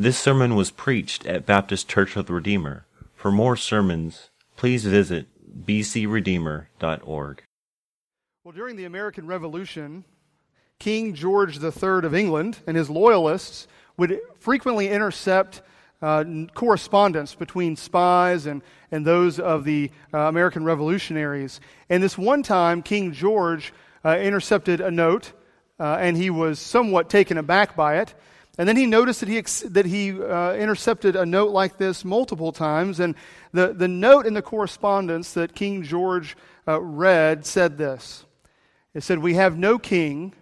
This sermon was preached at Baptist Church of the Redeemer. For more sermons, please visit bcredeemer.org. Well, during the American Revolution, King George III of England and his loyalists would frequently intercept uh, correspondence between spies and, and those of the uh, American revolutionaries. And this one time, King George uh, intercepted a note, uh, and he was somewhat taken aback by it. And then he noticed that he, that he uh, intercepted a note like this multiple times. And the, the note in the correspondence that King George uh, read said this It said, We have no king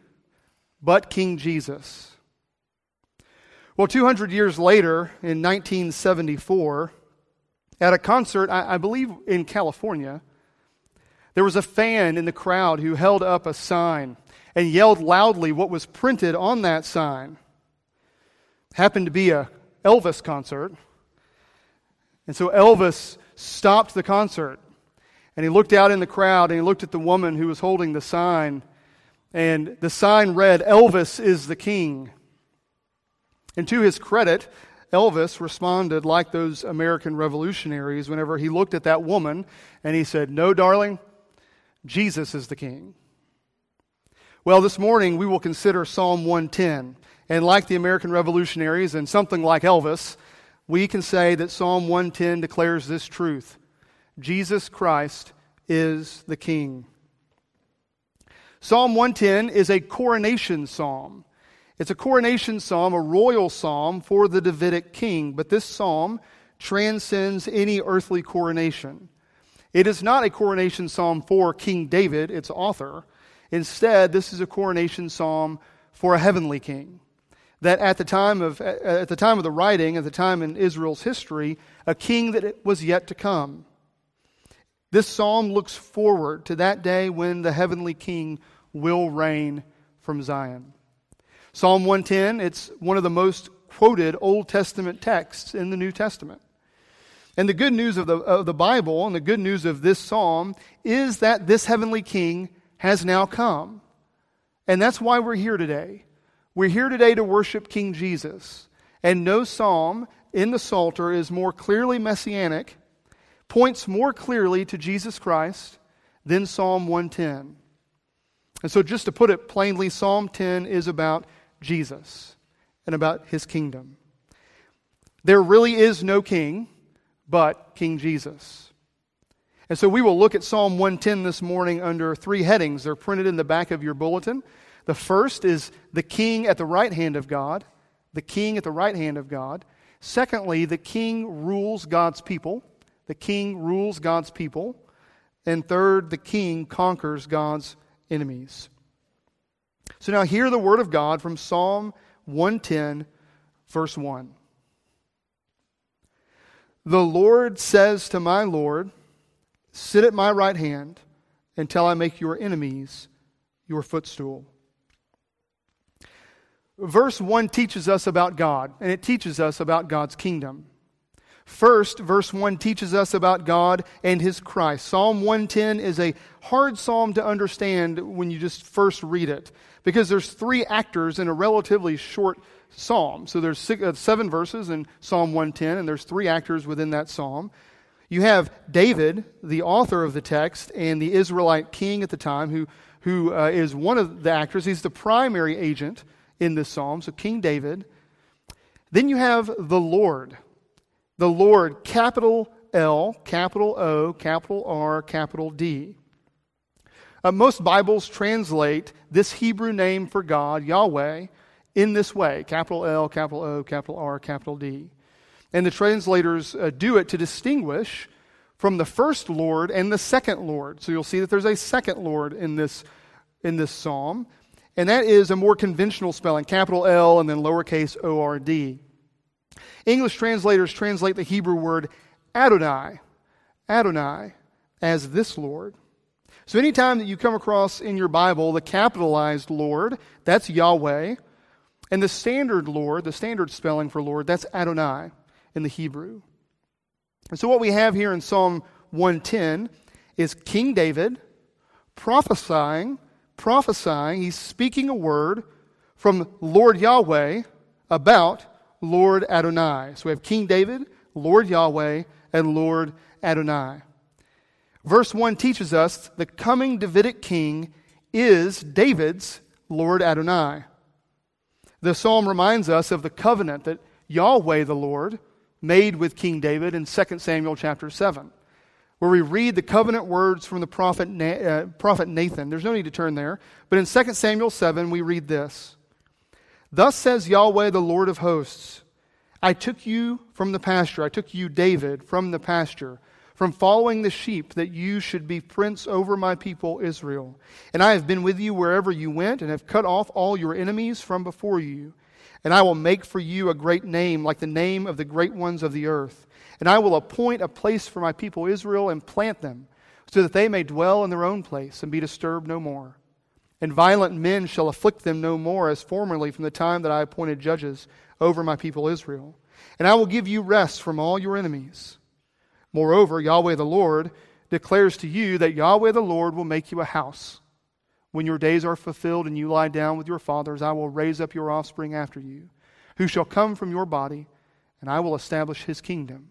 but King Jesus. Well, 200 years later, in 1974, at a concert, I, I believe in California, there was a fan in the crowd who held up a sign and yelled loudly what was printed on that sign. Happened to be a Elvis concert. And so Elvis stopped the concert and he looked out in the crowd and he looked at the woman who was holding the sign. And the sign read, Elvis is the king. And to his credit, Elvis responded like those American revolutionaries whenever he looked at that woman and he said, No, darling, Jesus is the king. Well, this morning we will consider Psalm 110. And like the American revolutionaries and something like Elvis, we can say that Psalm 110 declares this truth Jesus Christ is the king. Psalm 110 is a coronation psalm. It's a coronation psalm, a royal psalm for the Davidic king, but this psalm transcends any earthly coronation. It is not a coronation psalm for King David, its author. Instead, this is a coronation psalm for a heavenly king. That at the time of, at the time of the writing, at the time in Israel's history, a king that was yet to come. This psalm looks forward to that day when the heavenly king will reign from Zion. Psalm 110, it's one of the most quoted Old Testament texts in the New Testament. And the good news of the, of the Bible and the good news of this psalm is that this heavenly king has now come. And that's why we're here today. We're here today to worship King Jesus. And no psalm in the Psalter is more clearly messianic, points more clearly to Jesus Christ than Psalm 110. And so, just to put it plainly, Psalm 10 is about Jesus and about his kingdom. There really is no king but King Jesus. And so we will look at Psalm 110 this morning under three headings. They're printed in the back of your bulletin. The first is the king at the right hand of God, the king at the right hand of God. Secondly, the king rules God's people. The king rules God's people. And third, the king conquers God's enemies. So now hear the word of God from Psalm 110, verse 1. The Lord says to my Lord, Sit at my right hand until I make your enemies your footstool. Verse 1 teaches us about God, and it teaches us about God's kingdom. First, verse 1 teaches us about God and His Christ. Psalm 110 is a hard psalm to understand when you just first read it because there's three actors in a relatively short psalm. So there's six, uh, seven verses in Psalm 110, and there's three actors within that psalm. You have David, the author of the text, and the Israelite king at the time, who, who uh, is one of the actors. He's the primary agent in this psalm, so King David. Then you have the Lord the Lord, capital L, capital O, capital R, capital D. Uh, most Bibles translate this Hebrew name for God, Yahweh, in this way capital L, capital O, capital R, capital D. And the translators uh, do it to distinguish from the first Lord and the second Lord. So you'll see that there's a second Lord in this, in this psalm. And that is a more conventional spelling, capital L and then lowercase O R D. English translators translate the Hebrew word Adonai, Adonai, as this Lord. So anytime that you come across in your Bible the capitalized Lord, that's Yahweh. And the standard Lord, the standard spelling for Lord, that's Adonai in the Hebrew. And so what we have here in Psalm 110 is King David prophesying, prophesying, he's speaking a word from Lord Yahweh about Lord Adonai. So we have King David, Lord Yahweh, and Lord Adonai. Verse 1 teaches us the coming Davidic king is David's Lord Adonai. The psalm reminds us of the covenant that Yahweh the Lord made with King David in 2 Samuel chapter 7, where we read the covenant words from the prophet, uh, prophet Nathan. There's no need to turn there, but in 2 Samuel 7, we read this Thus says Yahweh the Lord of hosts I took you from the pasture, I took you, David, from the pasture from following the sheep, that you should be prince over my people Israel. And I have been with you wherever you went, and have cut off all your enemies from before you. And I will make for you a great name, like the name of the great ones of the earth. And I will appoint a place for my people Israel, and plant them, so that they may dwell in their own place, and be disturbed no more. And violent men shall afflict them no more, as formerly from the time that I appointed judges over my people Israel. And I will give you rest from all your enemies. Moreover, Yahweh the Lord declares to you that Yahweh the Lord will make you a house. When your days are fulfilled and you lie down with your fathers, I will raise up your offspring after you, who shall come from your body, and I will establish his kingdom.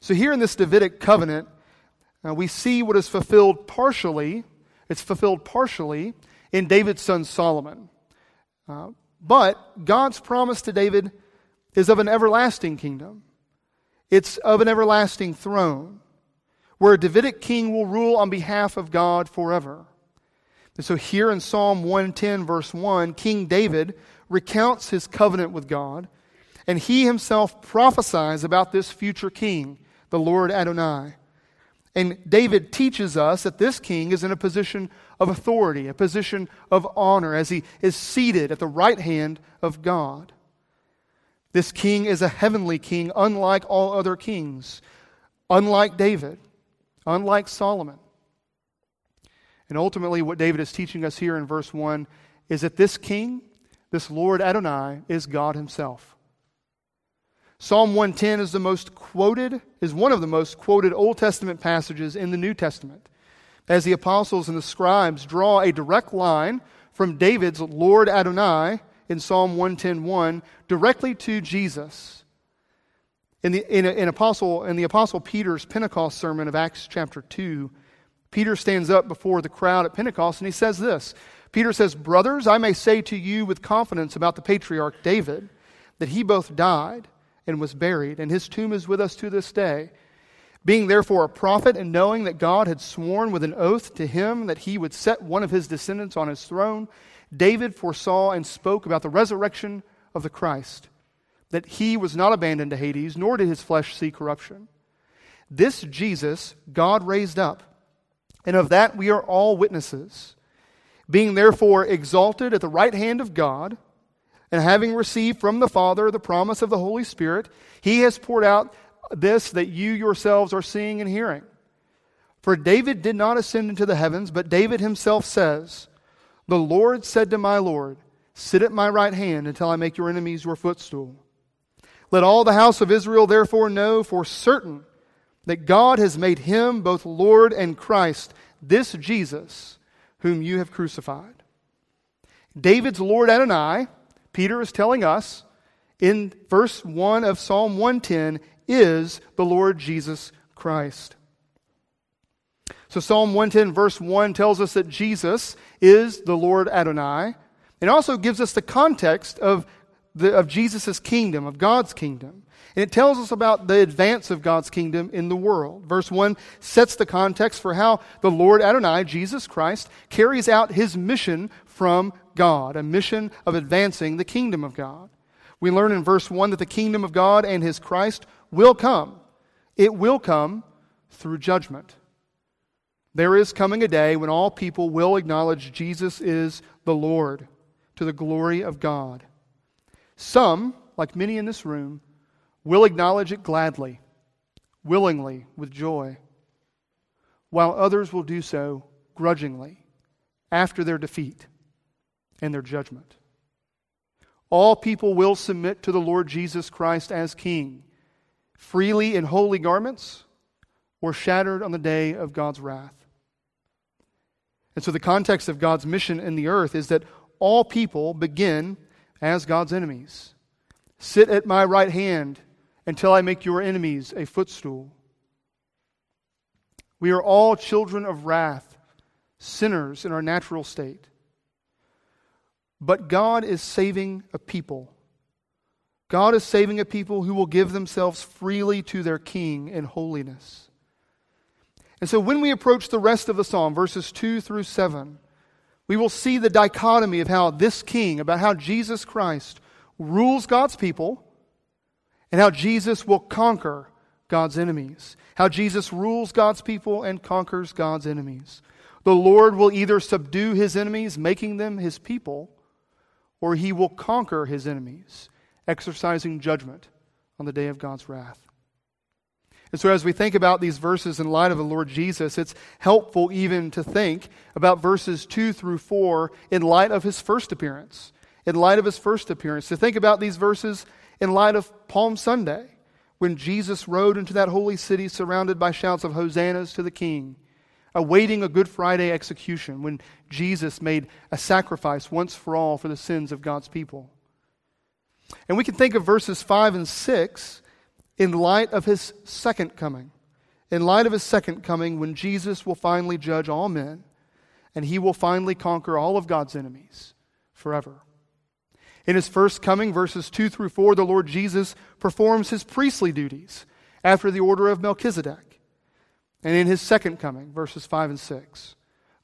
So, here in this Davidic covenant, uh, we see what is fulfilled partially. It's fulfilled partially in David's son Solomon. Uh, but God's promise to David is of an everlasting kingdom. It's of an everlasting throne where a Davidic king will rule on behalf of God forever. And so here in Psalm 110, verse 1, King David recounts his covenant with God, and he himself prophesies about this future king, the Lord Adonai. And David teaches us that this king is in a position of authority, a position of honor, as he is seated at the right hand of God. This king is a heavenly king, unlike all other kings, unlike David, unlike Solomon. And ultimately, what David is teaching us here in verse 1 is that this king, this Lord Adonai, is God himself. Psalm 110 is the most quoted, is one of the most quoted Old Testament passages in the New Testament, as the apostles and the scribes draw a direct line from David's Lord Adonai in Psalm 110.1 directly to Jesus. In the, in, in, Apostle, in the Apostle Peter's Pentecost sermon of Acts chapter 2, Peter stands up before the crowd at Pentecost and he says this Peter says, Brothers, I may say to you with confidence about the patriarch David that he both died and was buried, and his tomb is with us to this day. Being therefore a prophet, and knowing that God had sworn with an oath to him that he would set one of his descendants on his throne, David foresaw and spoke about the resurrection of the Christ, that he was not abandoned to Hades, nor did his flesh see corruption. This Jesus God raised up, and of that we are all witnesses. Being therefore exalted at the right hand of God, and having received from the Father the promise of the Holy Spirit, he has poured out this that you yourselves are seeing and hearing. For David did not ascend into the heavens, but David himself says, the Lord said to my Lord, Sit at my right hand until I make your enemies your footstool. Let all the house of Israel therefore know for certain that God has made him both Lord and Christ, this Jesus, whom you have crucified. David's Lord Adonai, Peter is telling us in verse 1 of Psalm 110, is the Lord Jesus Christ. So Psalm 110, verse 1 tells us that Jesus is the Lord Adonai. It also gives us the context of, the, of Jesus' kingdom, of God's kingdom. And it tells us about the advance of God's kingdom in the world. Verse 1 sets the context for how the Lord Adonai, Jesus Christ, carries out his mission from God, a mission of advancing the kingdom of God. We learn in verse 1 that the kingdom of God and his Christ will come. It will come through judgment. There is coming a day when all people will acknowledge Jesus is the Lord to the glory of God. Some, like many in this room, will acknowledge it gladly, willingly, with joy, while others will do so grudgingly after their defeat and their judgment. All people will submit to the Lord Jesus Christ as King, freely in holy garments or shattered on the day of God's wrath. And so, the context of God's mission in the earth is that all people begin as God's enemies. Sit at my right hand until I make your enemies a footstool. We are all children of wrath, sinners in our natural state. But God is saving a people. God is saving a people who will give themselves freely to their King in holiness. And so when we approach the rest of the psalm, verses 2 through 7, we will see the dichotomy of how this king, about how Jesus Christ rules God's people, and how Jesus will conquer God's enemies. How Jesus rules God's people and conquers God's enemies. The Lord will either subdue his enemies, making them his people, or he will conquer his enemies, exercising judgment on the day of God's wrath. And so, as we think about these verses in light of the Lord Jesus, it's helpful even to think about verses 2 through 4 in light of his first appearance. In light of his first appearance. To think about these verses in light of Palm Sunday, when Jesus rode into that holy city surrounded by shouts of hosannas to the King, awaiting a Good Friday execution, when Jesus made a sacrifice once for all for the sins of God's people. And we can think of verses 5 and 6 in light of his second coming. In light of his second coming, when Jesus will finally judge all men and he will finally conquer all of God's enemies forever. In his first coming, verses 2 through 4, the Lord Jesus performs his priestly duties after the order of Melchizedek. And in his second coming, verses 5 and 6,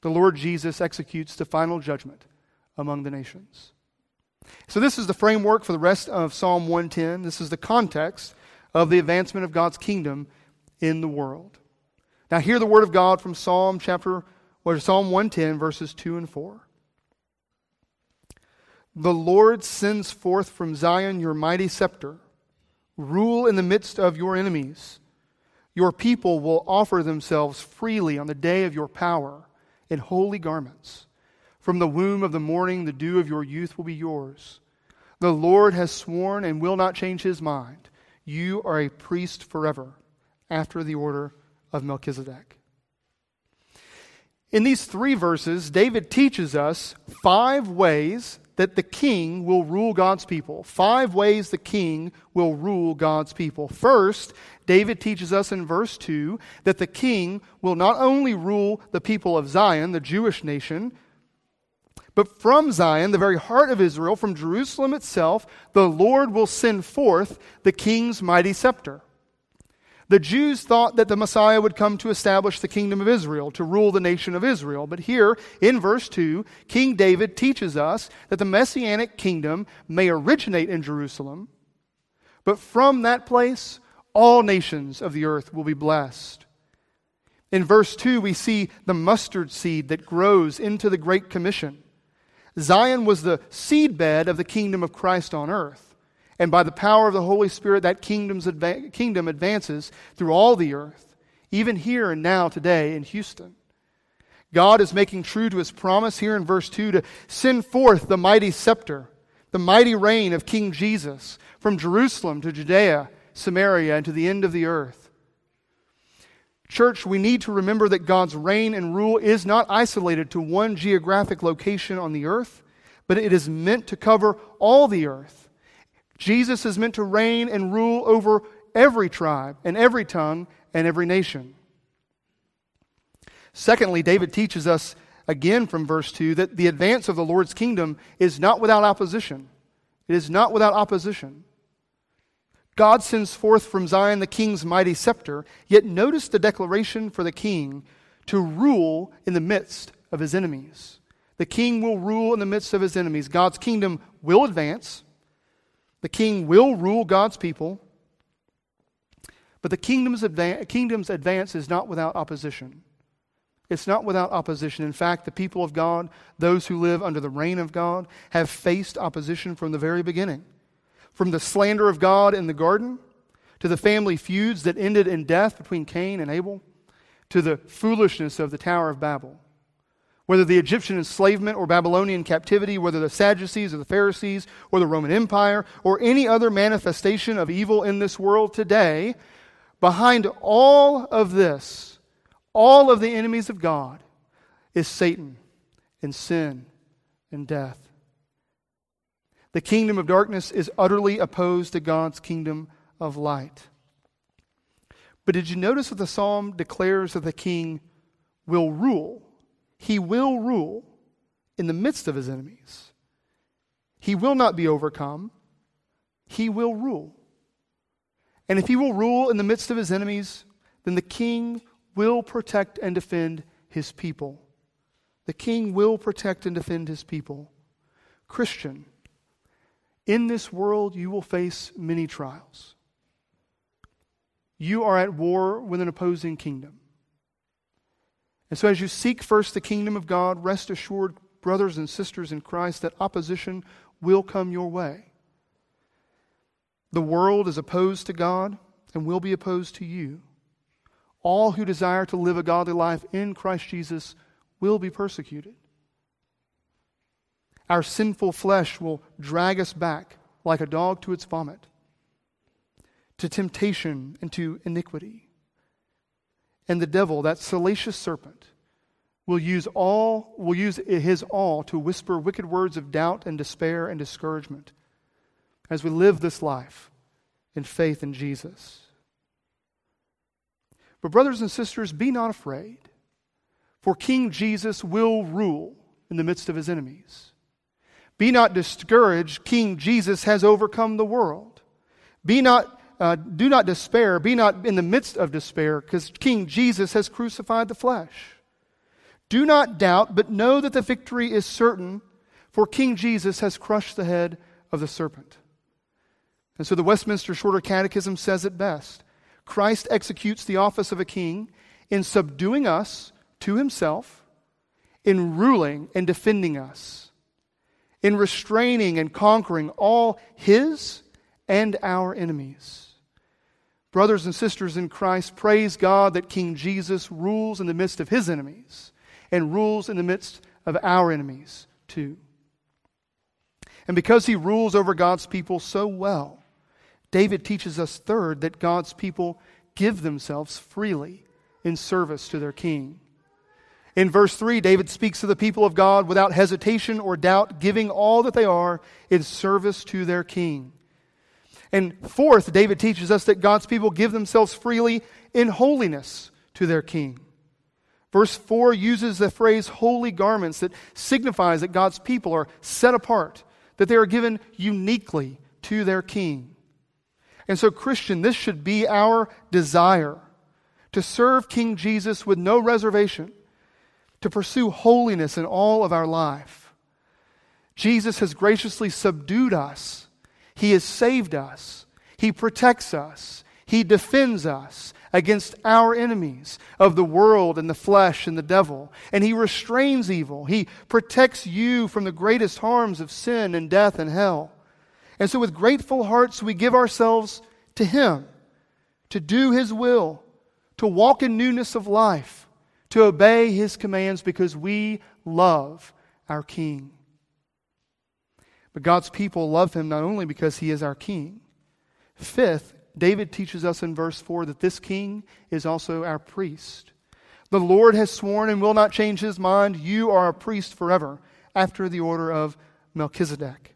the Lord Jesus executes the final judgment among the nations. So, this is the framework for the rest of Psalm 110. This is the context of the advancement of God's kingdom in the world. Now, hear the word of God from Psalm chapter, or Psalm 110, verses 2 and 4. The Lord sends forth from Zion your mighty scepter. Rule in the midst of your enemies. Your people will offer themselves freely on the day of your power in holy garments. From the womb of the morning, the dew of your youth will be yours. The Lord has sworn and will not change his mind. You are a priest forever, after the order of Melchizedek. In these three verses, David teaches us five ways that the king will rule God's people. Five ways the king will rule God's people. First, David teaches us in verse 2 that the king will not only rule the people of Zion, the Jewish nation, but from Zion, the very heart of Israel, from Jerusalem itself, the Lord will send forth the king's mighty scepter. The Jews thought that the Messiah would come to establish the kingdom of Israel, to rule the nation of Israel. But here, in verse 2, King David teaches us that the messianic kingdom may originate in Jerusalem, but from that place, all nations of the earth will be blessed. In verse 2, we see the mustard seed that grows into the Great Commission. Zion was the seedbed of the kingdom of Christ on earth. And by the power of the Holy Spirit, that kingdom's adva- kingdom advances through all the earth, even here and now, today in Houston. God is making true to his promise here in verse 2 to send forth the mighty scepter, the mighty reign of King Jesus from Jerusalem to Judea, Samaria, and to the end of the earth. Church, we need to remember that God's reign and rule is not isolated to one geographic location on the earth, but it is meant to cover all the earth. Jesus is meant to reign and rule over every tribe and every tongue and every nation. Secondly, David teaches us again from verse 2 that the advance of the Lord's kingdom is not without opposition. It is not without opposition. God sends forth from Zion the king's mighty scepter, yet notice the declaration for the king to rule in the midst of his enemies. The king will rule in the midst of his enemies. God's kingdom will advance. The king will rule God's people. But the kingdom's, advance, kingdom's advance is not without opposition. It's not without opposition. In fact, the people of God, those who live under the reign of God, have faced opposition from the very beginning from the slander of God in the garden to the family feuds that ended in death between Cain and Abel, to the foolishness of the Tower of Babel. Whether the Egyptian enslavement or Babylonian captivity, whether the Sadducees or the Pharisees or the Roman Empire or any other manifestation of evil in this world today, behind all of this, all of the enemies of God, is Satan and sin and death. The kingdom of darkness is utterly opposed to God's kingdom of light. But did you notice that the psalm declares that the king will rule? He will rule in the midst of his enemies. He will not be overcome. He will rule. And if he will rule in the midst of his enemies, then the king will protect and defend his people. The king will protect and defend his people. Christian, in this world you will face many trials. You are at war with an opposing kingdom. And so, as you seek first the kingdom of God, rest assured, brothers and sisters in Christ, that opposition will come your way. The world is opposed to God and will be opposed to you. All who desire to live a godly life in Christ Jesus will be persecuted. Our sinful flesh will drag us back like a dog to its vomit, to temptation and to iniquity. And the devil, that salacious serpent, will use all will use his all to whisper wicked words of doubt and despair and discouragement as we live this life in faith in Jesus. But brothers and sisters, be not afraid. For King Jesus will rule in the midst of his enemies. Be not discouraged. King Jesus has overcome the world. Be not, uh, do not despair. Be not in the midst of despair, because King Jesus has crucified the flesh. Do not doubt, but know that the victory is certain, for King Jesus has crushed the head of the serpent. And so the Westminster Shorter Catechism says it best Christ executes the office of a king in subduing us to himself, in ruling and defending us, in restraining and conquering all his and our enemies. Brothers and sisters in Christ, praise God that King Jesus rules in the midst of his enemies and rules in the midst of our enemies too. And because he rules over God's people so well, David teaches us, third, that God's people give themselves freely in service to their king. In verse 3, David speaks to the people of God without hesitation or doubt, giving all that they are in service to their king. And fourth, David teaches us that God's people give themselves freely in holiness to their king. Verse 4 uses the phrase holy garments that signifies that God's people are set apart, that they are given uniquely to their king. And so, Christian, this should be our desire to serve King Jesus with no reservation to pursue holiness in all of our life. Jesus has graciously subdued us. He has saved us. He protects us. He defends us against our enemies of the world and the flesh and the devil. And He restrains evil. He protects you from the greatest harms of sin and death and hell. And so, with grateful hearts, we give ourselves to Him to do His will, to walk in newness of life to obey his commands because we love our King. But God's people love him not only because he is our King. Fifth, David teaches us in verse 4 that this King is also our priest. The Lord has sworn and will not change his mind. You are a priest forever, after the order of Melchizedek.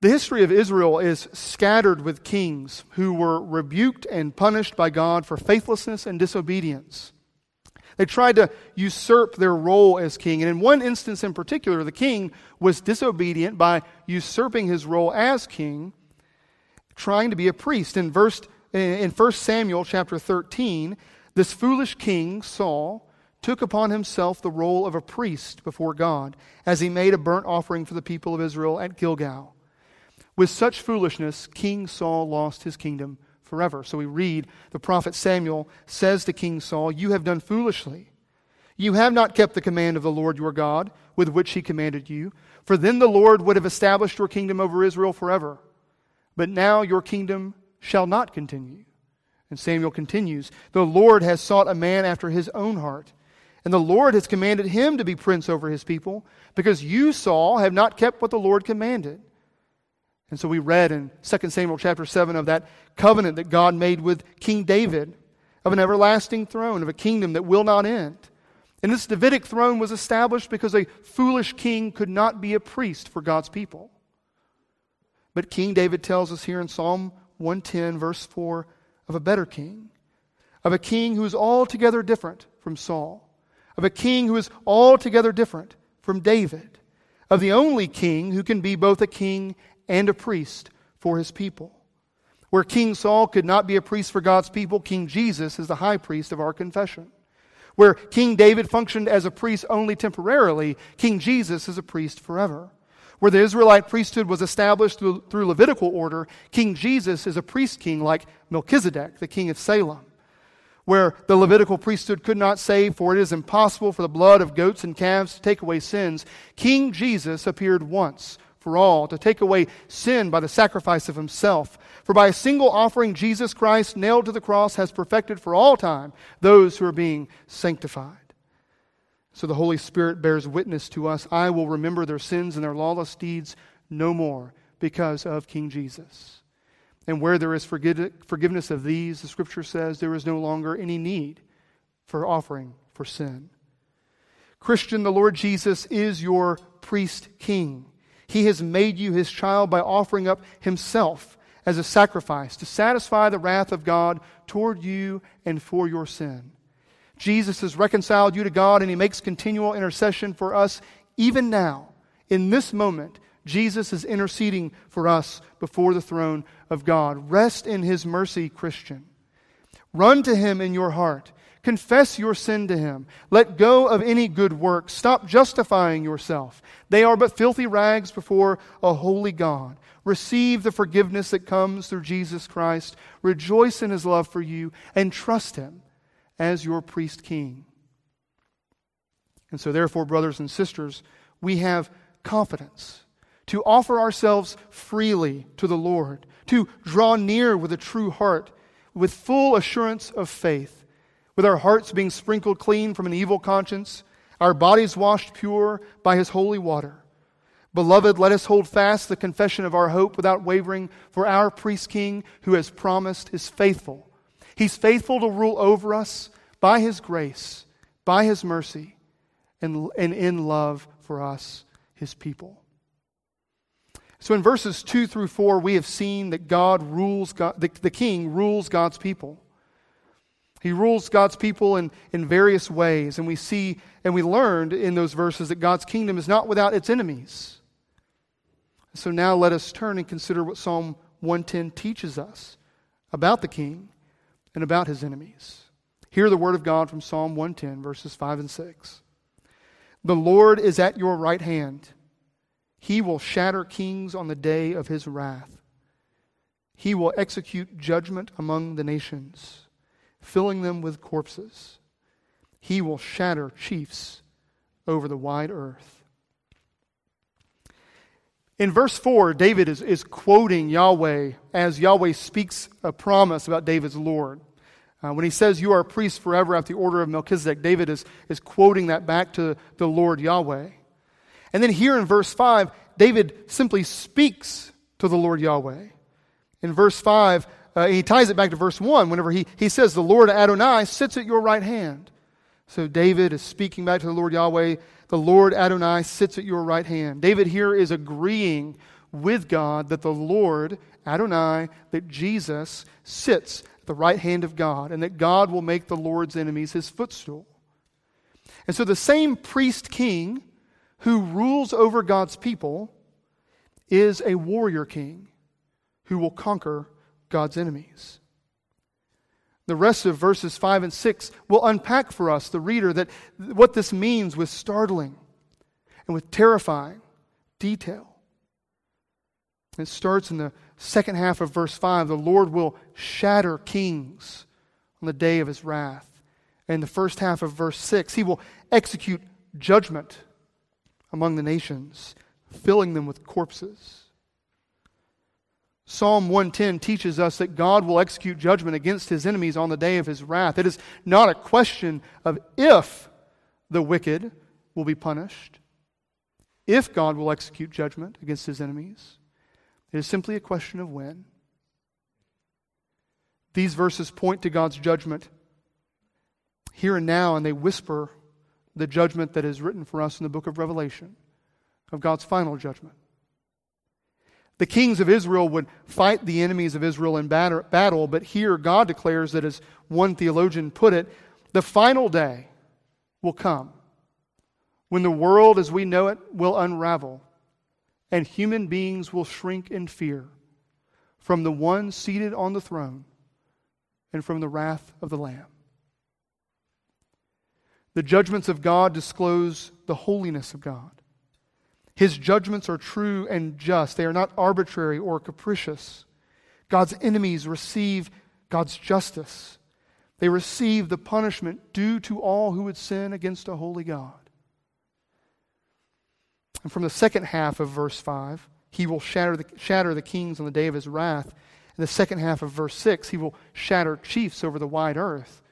The history of Israel is scattered with kings who were rebuked and punished by God for faithlessness and disobedience. They tried to usurp their role as king. And in one instance in particular, the king was disobedient by usurping his role as king, trying to be a priest. In, verse, in 1 Samuel chapter 13, this foolish king, Saul, took upon himself the role of a priest before God as he made a burnt offering for the people of Israel at Gilgal. With such foolishness, King Saul lost his kingdom forever. So we read the prophet Samuel says to King Saul, You have done foolishly. You have not kept the command of the Lord your God, with which he commanded you, for then the Lord would have established your kingdom over Israel forever. But now your kingdom shall not continue. And Samuel continues The Lord has sought a man after his own heart, and the Lord has commanded him to be prince over his people, because you, Saul, have not kept what the Lord commanded. And so we read in 2 Samuel chapter 7 of that covenant that God made with King David, of an everlasting throne, of a kingdom that will not end. And this Davidic throne was established because a foolish king could not be a priest for God's people. But King David tells us here in Psalm 110, verse 4, of a better king, of a king who is altogether different from Saul, of a king who is altogether different from David, of the only king who can be both a king and a priest for his people. Where King Saul could not be a priest for God's people, King Jesus is the high priest of our confession. Where King David functioned as a priest only temporarily, King Jesus is a priest forever. Where the Israelite priesthood was established through, through Levitical order, King Jesus is a priest king like Melchizedek, the king of Salem. Where the Levitical priesthood could not save, for it is impossible for the blood of goats and calves to take away sins, King Jesus appeared once for all to take away sin by the sacrifice of himself. For by a single offering, Jesus Christ, nailed to the cross, has perfected for all time those who are being sanctified. So the Holy Spirit bears witness to us I will remember their sins and their lawless deeds no more because of King Jesus. And where there is forgiveness of these, the scripture says, there is no longer any need for offering for sin. Christian, the Lord Jesus is your priest king. He has made you his child by offering up himself as a sacrifice to satisfy the wrath of God toward you and for your sin. Jesus has reconciled you to God and he makes continual intercession for us even now. In this moment, Jesus is interceding for us before the throne of God. Rest in his mercy, Christian. Run to him in your heart. Confess your sin to him. Let go of any good work. Stop justifying yourself. They are but filthy rags before a holy God. Receive the forgiveness that comes through Jesus Christ. Rejoice in his love for you and trust him as your priest king. And so, therefore, brothers and sisters, we have confidence to offer ourselves freely to the Lord, to draw near with a true heart, with full assurance of faith, with our hearts being sprinkled clean from an evil conscience, our bodies washed pure by his holy water. Beloved, let us hold fast the confession of our hope without wavering, for our priest king, who has promised, is faithful. He's faithful to rule over us by his grace, by his mercy, and, and in love for us, his people. So in verses 2 through 4, we have seen that God rules, God, the, the king rules God's people. He rules God's people in, in various ways. And we see and we learned in those verses that God's kingdom is not without its enemies. So now let us turn and consider what Psalm 110 teaches us about the king and about his enemies. Hear the word of God from Psalm 110, verses 5 and 6. The Lord is at your right hand. He will shatter kings on the day of his wrath. He will execute judgment among the nations, filling them with corpses. He will shatter chiefs over the wide earth. In verse 4, David is, is quoting Yahweh as Yahweh speaks a promise about David's Lord. Uh, when he says, You are a priest forever after the order of Melchizedek, David is, is quoting that back to the Lord Yahweh. And then here in verse 5, David simply speaks to the Lord Yahweh. In verse 5, uh, he ties it back to verse 1 whenever he, he says, The Lord Adonai sits at your right hand. So David is speaking back to the Lord Yahweh the Lord Adonai sits at your right hand. David here is agreeing with God that the Lord Adonai, that Jesus sits at the right hand of God, and that God will make the Lord's enemies his footstool. And so the same priest king who rules over God's people is a warrior king who will conquer God's enemies. The rest of verses 5 and 6 will unpack for us, the reader, that what this means with startling and with terrifying detail. It starts in the second half of verse 5. The Lord will shatter kings on the day of his wrath. And in the first half of verse 6, he will execute judgment among the nations, filling them with corpses. Psalm 110 teaches us that God will execute judgment against his enemies on the day of his wrath. It is not a question of if the wicked will be punished, if God will execute judgment against his enemies. It is simply a question of when. These verses point to God's judgment here and now, and they whisper the judgment that is written for us in the book of Revelation of God's final judgment. The kings of Israel would fight the enemies of Israel in battle, but here God declares that, as one theologian put it, the final day will come when the world as we know it will unravel and human beings will shrink in fear from the one seated on the throne and from the wrath of the Lamb. The judgments of God disclose the holiness of God. His judgments are true and just, they are not arbitrary or capricious. God's enemies receive God's justice. They receive the punishment due to all who would sin against a holy God. And from the second half of verse 5, he will shatter the, shatter the kings on the day of his wrath. In the second half of verse 6, he will shatter chiefs over the wide earth.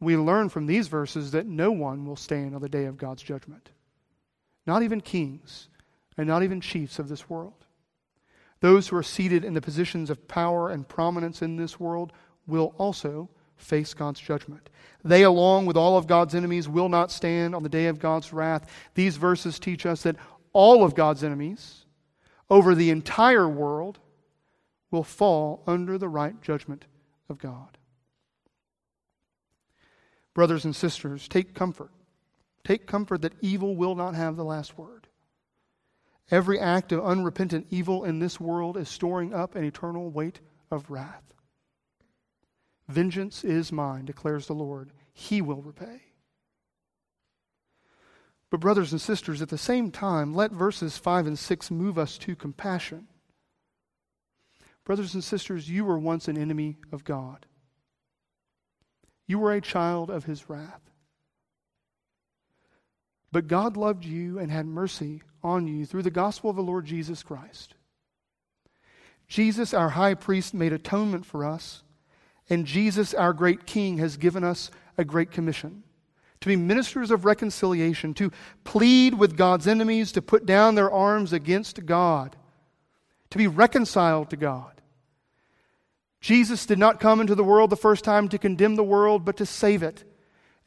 We learn from these verses that no one will stand on the day of God's judgment not even kings, and not even chiefs of this world. Those who are seated in the positions of power and prominence in this world will also face God's judgment. They, along with all of God's enemies, will not stand on the day of God's wrath. These verses teach us that all of God's enemies over the entire world will fall under the right judgment of God. Brothers and sisters, take comfort Take comfort that evil will not have the last word. Every act of unrepentant evil in this world is storing up an eternal weight of wrath. Vengeance is mine, declares the Lord. He will repay. But, brothers and sisters, at the same time, let verses 5 and 6 move us to compassion. Brothers and sisters, you were once an enemy of God, you were a child of his wrath. But God loved you and had mercy on you through the gospel of the Lord Jesus Christ. Jesus, our high priest, made atonement for us, and Jesus, our great king, has given us a great commission to be ministers of reconciliation, to plead with God's enemies, to put down their arms against God, to be reconciled to God. Jesus did not come into the world the first time to condemn the world, but to save it.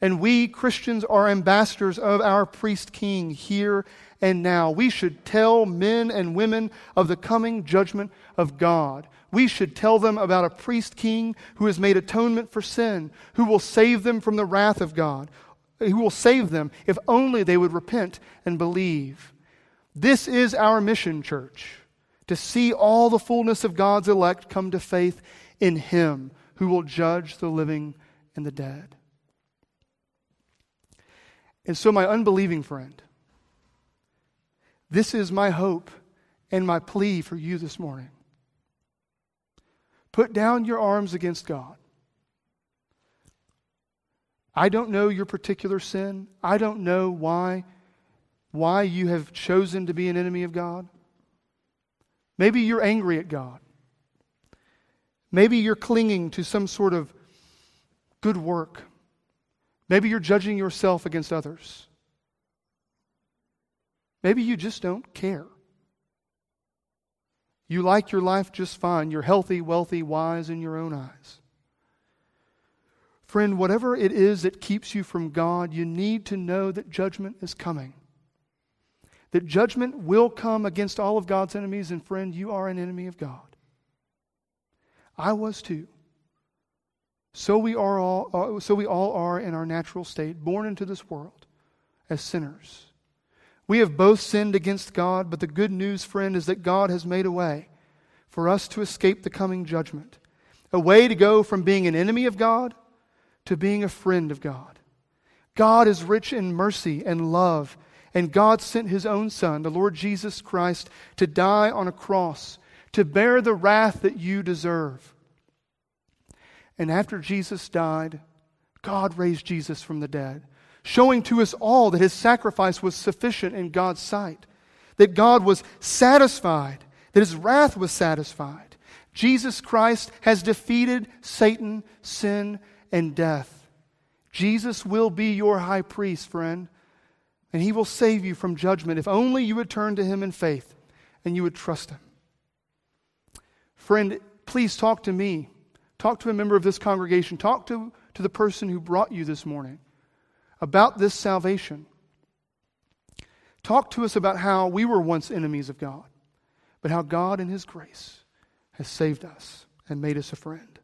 And we Christians are ambassadors of our priest king here and now. We should tell men and women of the coming judgment of God. We should tell them about a priest king who has made atonement for sin, who will save them from the wrath of God, who will save them if only they would repent and believe. This is our mission, church, to see all the fullness of God's elect come to faith in him who will judge the living and the dead. And so, my unbelieving friend, this is my hope and my plea for you this morning. Put down your arms against God. I don't know your particular sin. I don't know why why you have chosen to be an enemy of God. Maybe you're angry at God. Maybe you're clinging to some sort of good work. Maybe you're judging yourself against others. Maybe you just don't care. You like your life just fine. You're healthy, wealthy, wise in your own eyes. Friend, whatever it is that keeps you from God, you need to know that judgment is coming. That judgment will come against all of God's enemies, and friend, you are an enemy of God. I was too. So we, are all, uh, so we all are in our natural state, born into this world as sinners. We have both sinned against God, but the good news, friend, is that God has made a way for us to escape the coming judgment. A way to go from being an enemy of God to being a friend of God. God is rich in mercy and love, and God sent his own Son, the Lord Jesus Christ, to die on a cross, to bear the wrath that you deserve. And after Jesus died, God raised Jesus from the dead, showing to us all that his sacrifice was sufficient in God's sight, that God was satisfied, that his wrath was satisfied, Jesus Christ has defeated Satan, sin, and death. Jesus will be your high priest, friend, and he will save you from judgment if only you would turn to him in faith and you would trust him. Friend, please talk to me. Talk to a member of this congregation. Talk to, to the person who brought you this morning about this salvation. Talk to us about how we were once enemies of God, but how God, in His grace, has saved us and made us a friend.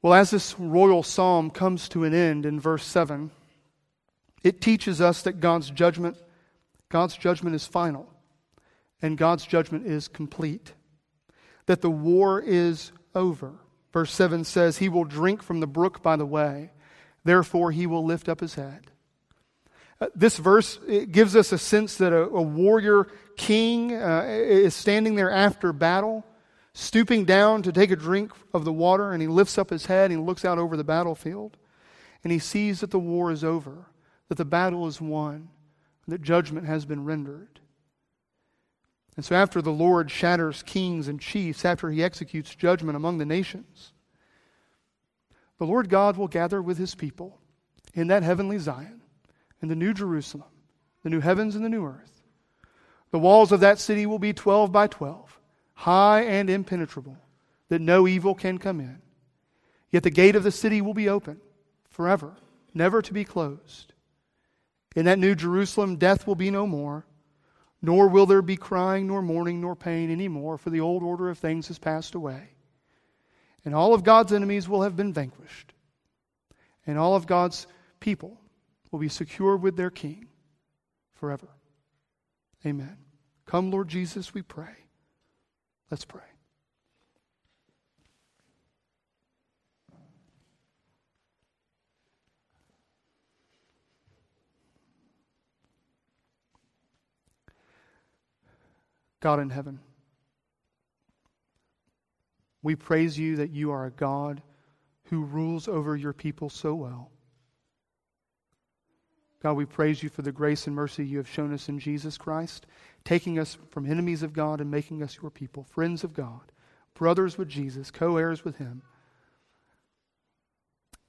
Well, as this royal psalm comes to an end in verse 7, it teaches us that God's judgment, God's judgment is final, and God's judgment is complete. That the war is over. Verse 7 says, He will drink from the brook by the way, therefore he will lift up his head. Uh, this verse gives us a sense that a, a warrior king uh, is standing there after battle, stooping down to take a drink of the water, and he lifts up his head and he looks out over the battlefield, and he sees that the war is over, that the battle is won, that judgment has been rendered. And so, after the Lord shatters kings and chiefs, after he executes judgment among the nations, the Lord God will gather with his people in that heavenly Zion in the New Jerusalem, the new heavens and the new earth. The walls of that city will be 12 by 12, high and impenetrable, that no evil can come in. Yet the gate of the city will be open forever, never to be closed. In that new Jerusalem, death will be no more, nor will there be crying, nor mourning, nor pain any more, for the old order of things has passed away. And all of God's enemies will have been vanquished, and all of God's people will be secure with their King forever. Amen. Come, Lord Jesus, we pray. Let's pray. God in heaven, we praise you that you are a God who rules over your people so well. God, we praise you for the grace and mercy you have shown us in Jesus Christ, taking us from enemies of God and making us your people, friends of God, brothers with Jesus, co heirs with him.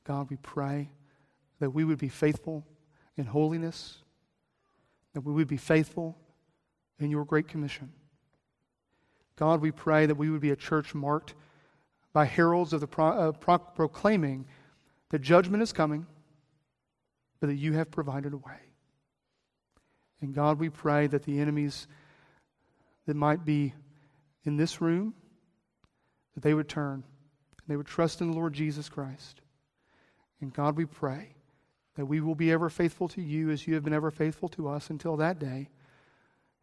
God, we pray that we would be faithful in holiness, that we would be faithful in your great commission. God, we pray that we would be a church marked by heralds of the pro- uh, pro- proclaiming that judgment is coming but that you have provided a way. And God, we pray that the enemies that might be in this room, that they would turn and they would trust in the Lord Jesus Christ. And God, we pray that we will be ever faithful to you as you have been ever faithful to us until that day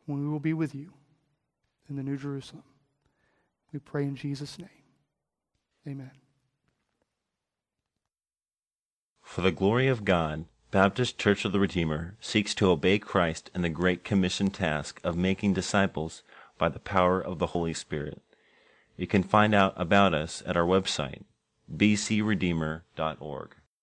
when we will be with you in the New Jerusalem. We pray in Jesus' name. Amen. For the glory of God, Baptist Church of the Redeemer seeks to obey Christ in the Great Commission task of making disciples by the power of the Holy Spirit. You can find out about us at our website, bcredeemer.org.